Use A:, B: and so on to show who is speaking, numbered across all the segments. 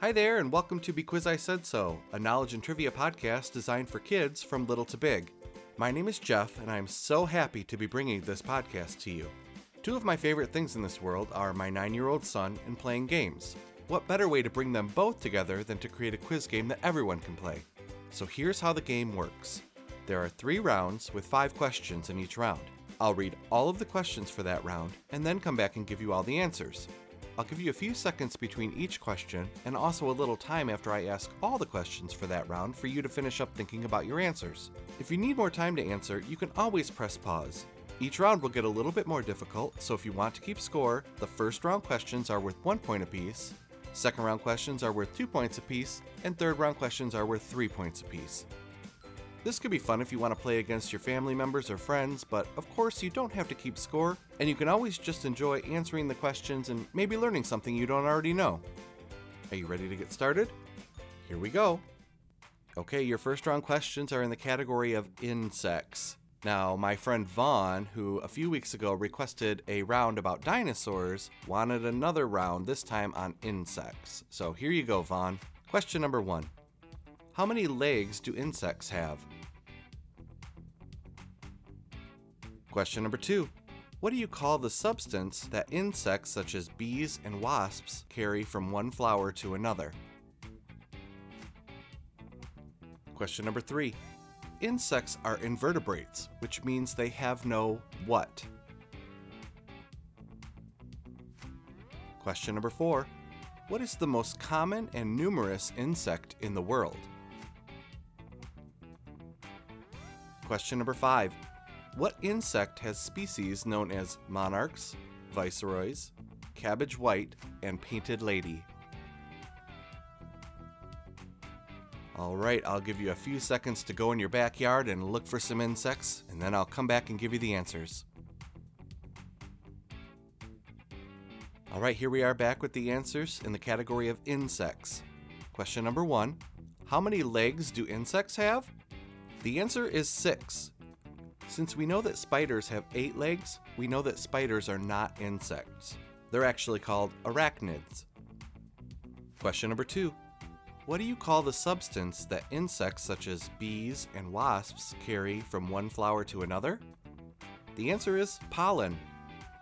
A: Hi there, and welcome to Because I Said So, a knowledge and trivia podcast designed for kids from little to big. My name is Jeff, and I am so happy to be bringing this podcast to you. Two of my favorite things in this world are my nine year old son and playing games. What better way to bring them both together than to create a quiz game that everyone can play? So here's how the game works there are three rounds with five questions in each round. I'll read all of the questions for that round and then come back and give you all the answers. I'll give you a few seconds between each question and also a little time after I ask all the questions for that round for you to finish up thinking about your answers. If you need more time to answer, you can always press pause. Each round will get a little bit more difficult, so if you want to keep score, the first round questions are worth one point apiece, second round questions are worth two points apiece, and third round questions are worth three points apiece. This could be fun if you want to play against your family members or friends, but of course you don't have to keep score, and you can always just enjoy answering the questions and maybe learning something you don't already know. Are you ready to get started? Here we go. Okay, your first round questions are in the category of insects. Now, my friend Vaughn, who a few weeks ago requested a round about dinosaurs, wanted another round, this time on insects. So here you go, Vaughn. Question number one How many legs do insects have? Question number two What do you call the substance that insects such as bees and wasps carry from one flower to another? Question number three Insects are invertebrates, which means they have no what? Question number four What is the most common and numerous insect in the world? Question number five What insect has species known as monarchs, viceroys, cabbage white, and painted lady? All right, I'll give you a few seconds to go in your backyard and look for some insects, and then I'll come back and give you the answers. All right, here we are back with the answers in the category of insects. Question number one How many legs do insects have? The answer is six. Since we know that spiders have eight legs, we know that spiders are not insects. They're actually called arachnids. Question number two what do you call the substance that insects such as bees and wasps carry from one flower to another? The answer is pollen.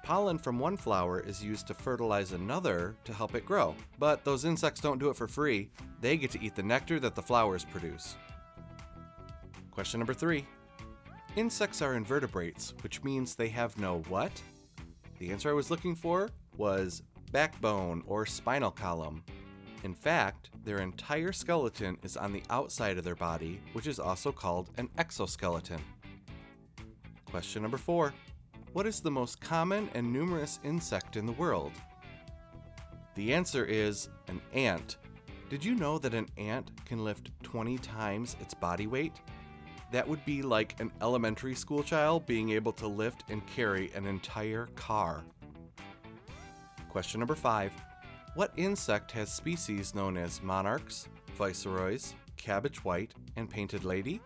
A: Pollen from one flower is used to fertilize another to help it grow. But those insects don't do it for free, they get to eat the nectar that the flowers produce. Question number three Insects are invertebrates, which means they have no what? The answer I was looking for was backbone or spinal column. In fact, their entire skeleton is on the outside of their body, which is also called an exoskeleton. Question number four What is the most common and numerous insect in the world? The answer is an ant. Did you know that an ant can lift 20 times its body weight? That would be like an elementary school child being able to lift and carry an entire car. Question number five what insect has species known as monarchs, viceroys, cabbage white, and painted lady?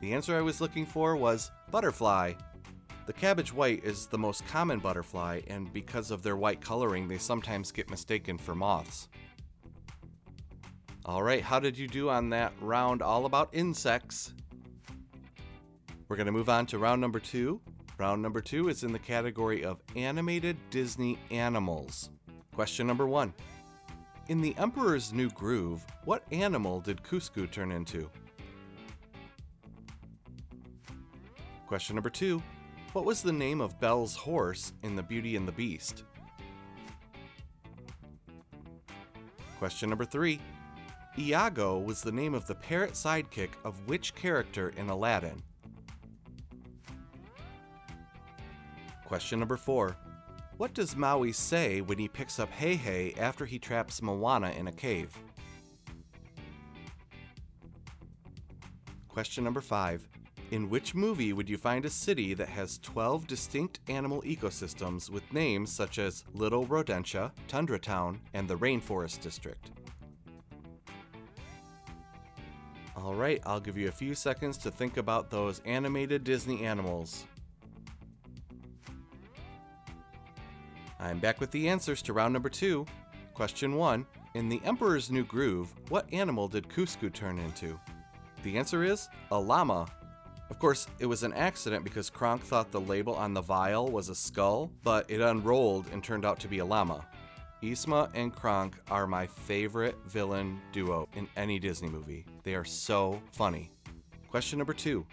A: The answer I was looking for was butterfly. The cabbage white is the most common butterfly, and because of their white coloring, they sometimes get mistaken for moths. Alright, how did you do on that round all about insects? We're going to move on to round number two. Round number two is in the category of animated Disney animals. Question number one In The Emperor's New Groove, what animal did Kuzco turn into? Question number two What was the name of Belle's horse in The Beauty and the Beast? Question number three Iago was the name of the parrot sidekick of which character in Aladdin? Question number four what does Maui say when he picks up Heihei after he traps Moana in a cave? Question number 5. In which movie would you find a city that has 12 distinct animal ecosystems with names such as Little Rodentia, Tundra Town, and the Rainforest District? Alright, I'll give you a few seconds to think about those animated Disney animals. I'm back with the answers to round number two. Question one In The Emperor's New Groove, what animal did Kuzco turn into? The answer is a llama. Of course, it was an accident because Kronk thought the label on the vial was a skull, but it unrolled and turned out to be a llama. Yzma and Kronk are my favorite villain duo in any Disney movie. They are so funny. Question number two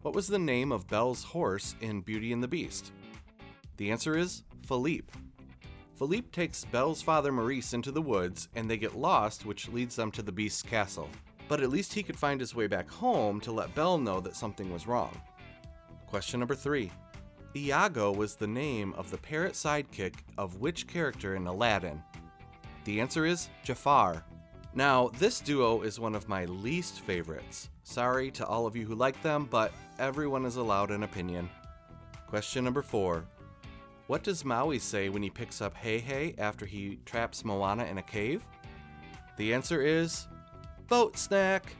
A: What was the name of Belle's horse in Beauty and the Beast? The answer is Philippe. Philippe takes Belle's father Maurice into the woods and they get lost, which leads them to the Beast's castle. But at least he could find his way back home to let Belle know that something was wrong. Question number three Iago was the name of the parrot sidekick of which character in Aladdin? The answer is Jafar. Now, this duo is one of my least favorites. Sorry to all of you who like them, but everyone is allowed an opinion. Question number four What does Maui say when he picks up Heihei after he traps Moana in a cave? The answer is Boat snack!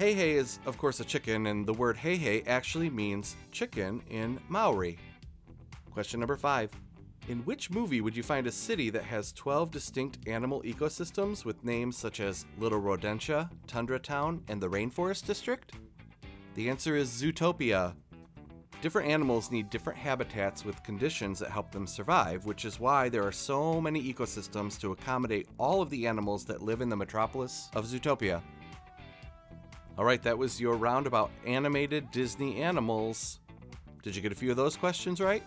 A: Heihei is, of course, a chicken, and the word Heihei actually means chicken in Maori. Question number five. In which movie would you find a city that has 12 distinct animal ecosystems with names such as Little Rodentia, Tundra Town, and the Rainforest District? The answer is Zootopia. Different animals need different habitats with conditions that help them survive, which is why there are so many ecosystems to accommodate all of the animals that live in the metropolis of Zootopia. All right, that was your roundabout animated Disney animals. Did you get a few of those questions right?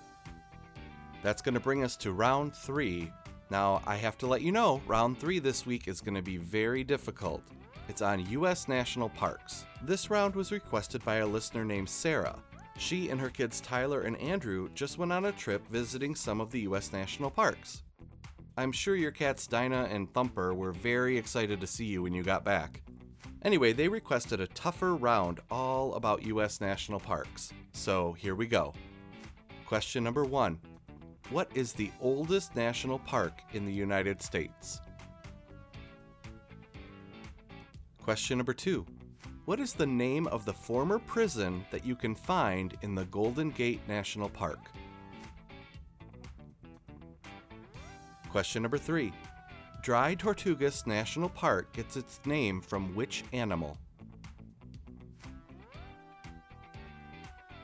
A: That's going to bring us to round three. Now, I have to let you know, round three this week is going to be very difficult. It's on U.S. national parks. This round was requested by a listener named Sarah. She and her kids Tyler and Andrew just went on a trip visiting some of the U.S. national parks. I'm sure your cats Dinah and Thumper were very excited to see you when you got back. Anyway, they requested a tougher round all about U.S. national parks. So here we go. Question number one What is the oldest national park in the United States? Question number two What is the name of the former prison that you can find in the Golden Gate National Park? Question number three Dry Tortugas National Park gets its name from which animal?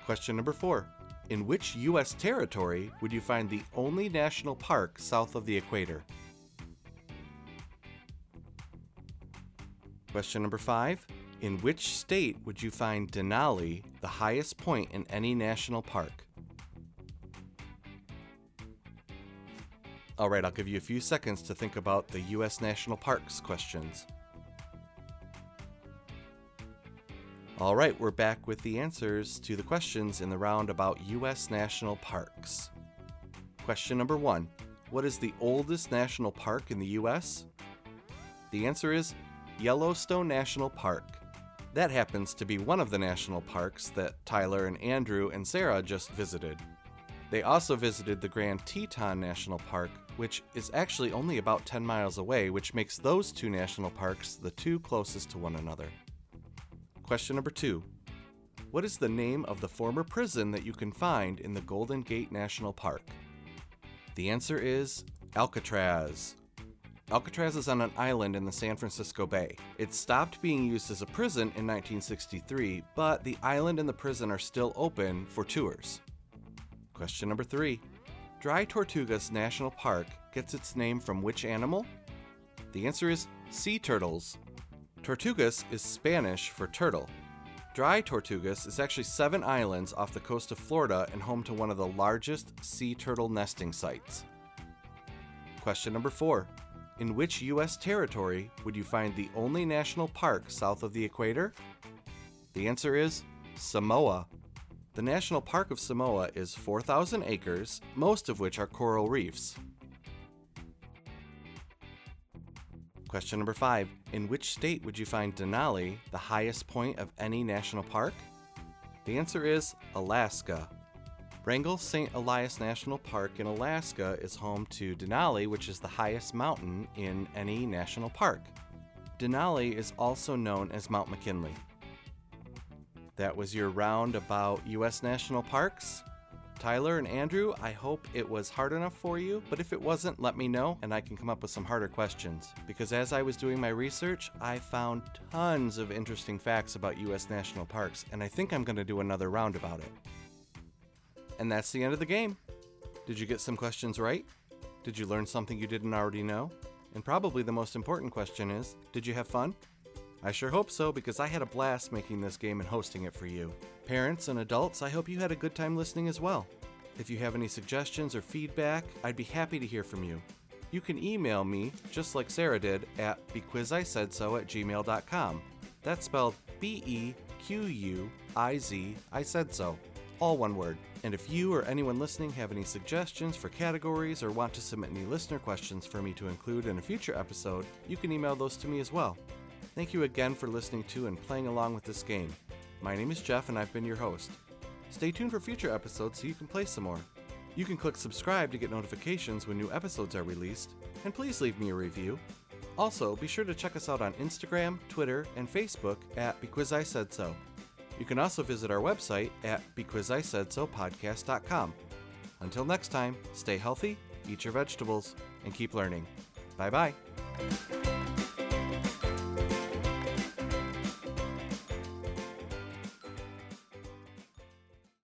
A: Question number four. In which U.S. territory would you find the only national park south of the equator? Question number five. In which state would you find Denali, the highest point in any national park? All right, I'll give you a few seconds to think about the U.S. national parks questions. All right, we're back with the answers to the questions in the round about U.S. national parks. Question number one What is the oldest national park in the U.S.? The answer is Yellowstone National Park. That happens to be one of the national parks that Tyler and Andrew and Sarah just visited. They also visited the Grand Teton National Park, which is actually only about 10 miles away, which makes those two national parks the two closest to one another. Question number two What is the name of the former prison that you can find in the Golden Gate National Park? The answer is Alcatraz. Alcatraz is on an island in the San Francisco Bay. It stopped being used as a prison in 1963, but the island and the prison are still open for tours. Question number three Dry Tortugas National Park gets its name from which animal? The answer is sea turtles. Tortugas is Spanish for turtle. Dry Tortugas is actually seven islands off the coast of Florida and home to one of the largest sea turtle nesting sites. Question number four In which U.S. territory would you find the only national park south of the equator? The answer is Samoa. The National Park of Samoa is 4,000 acres, most of which are coral reefs. Question number five In which state would you find Denali, the highest point of any national park? The answer is Alaska. Wrangell St. Elias National Park in Alaska is home to Denali, which is the highest mountain in any national park. Denali is also known as Mount McKinley. That was your round about U.S. national parks. Tyler and Andrew, I hope it was hard enough for you, but if it wasn't, let me know and I can come up with some harder questions. Because as I was doing my research, I found tons of interesting facts about U.S. national parks, and I think I'm going to do another round about it. And that's the end of the game. Did you get some questions right? Did you learn something you didn't already know? And probably the most important question is Did you have fun? I sure hope so because I had a blast making this game and hosting it for you. Parents and adults, I hope you had a good time listening as well. If you have any suggestions or feedback, I'd be happy to hear from you. You can email me, just like Sarah did, at bequizisaidso at gmail.com. That's spelled B E Q U I Z, I said so. All one word. And if you or anyone listening have any suggestions for categories or want to submit any listener questions for me to include in a future episode, you can email those to me as well. Thank you again for listening to and playing along with this game. My name is Jeff and I've been your host. Stay tuned for future episodes so you can play some more. You can click subscribe to get notifications when new episodes are released, and please leave me a review. Also, be sure to check us out on Instagram, Twitter, and Facebook at Because I Said So. You can also visit our website at BecauseISaidSoPodcast.com. Until next time, stay healthy, eat your vegetables, and keep learning. Bye bye.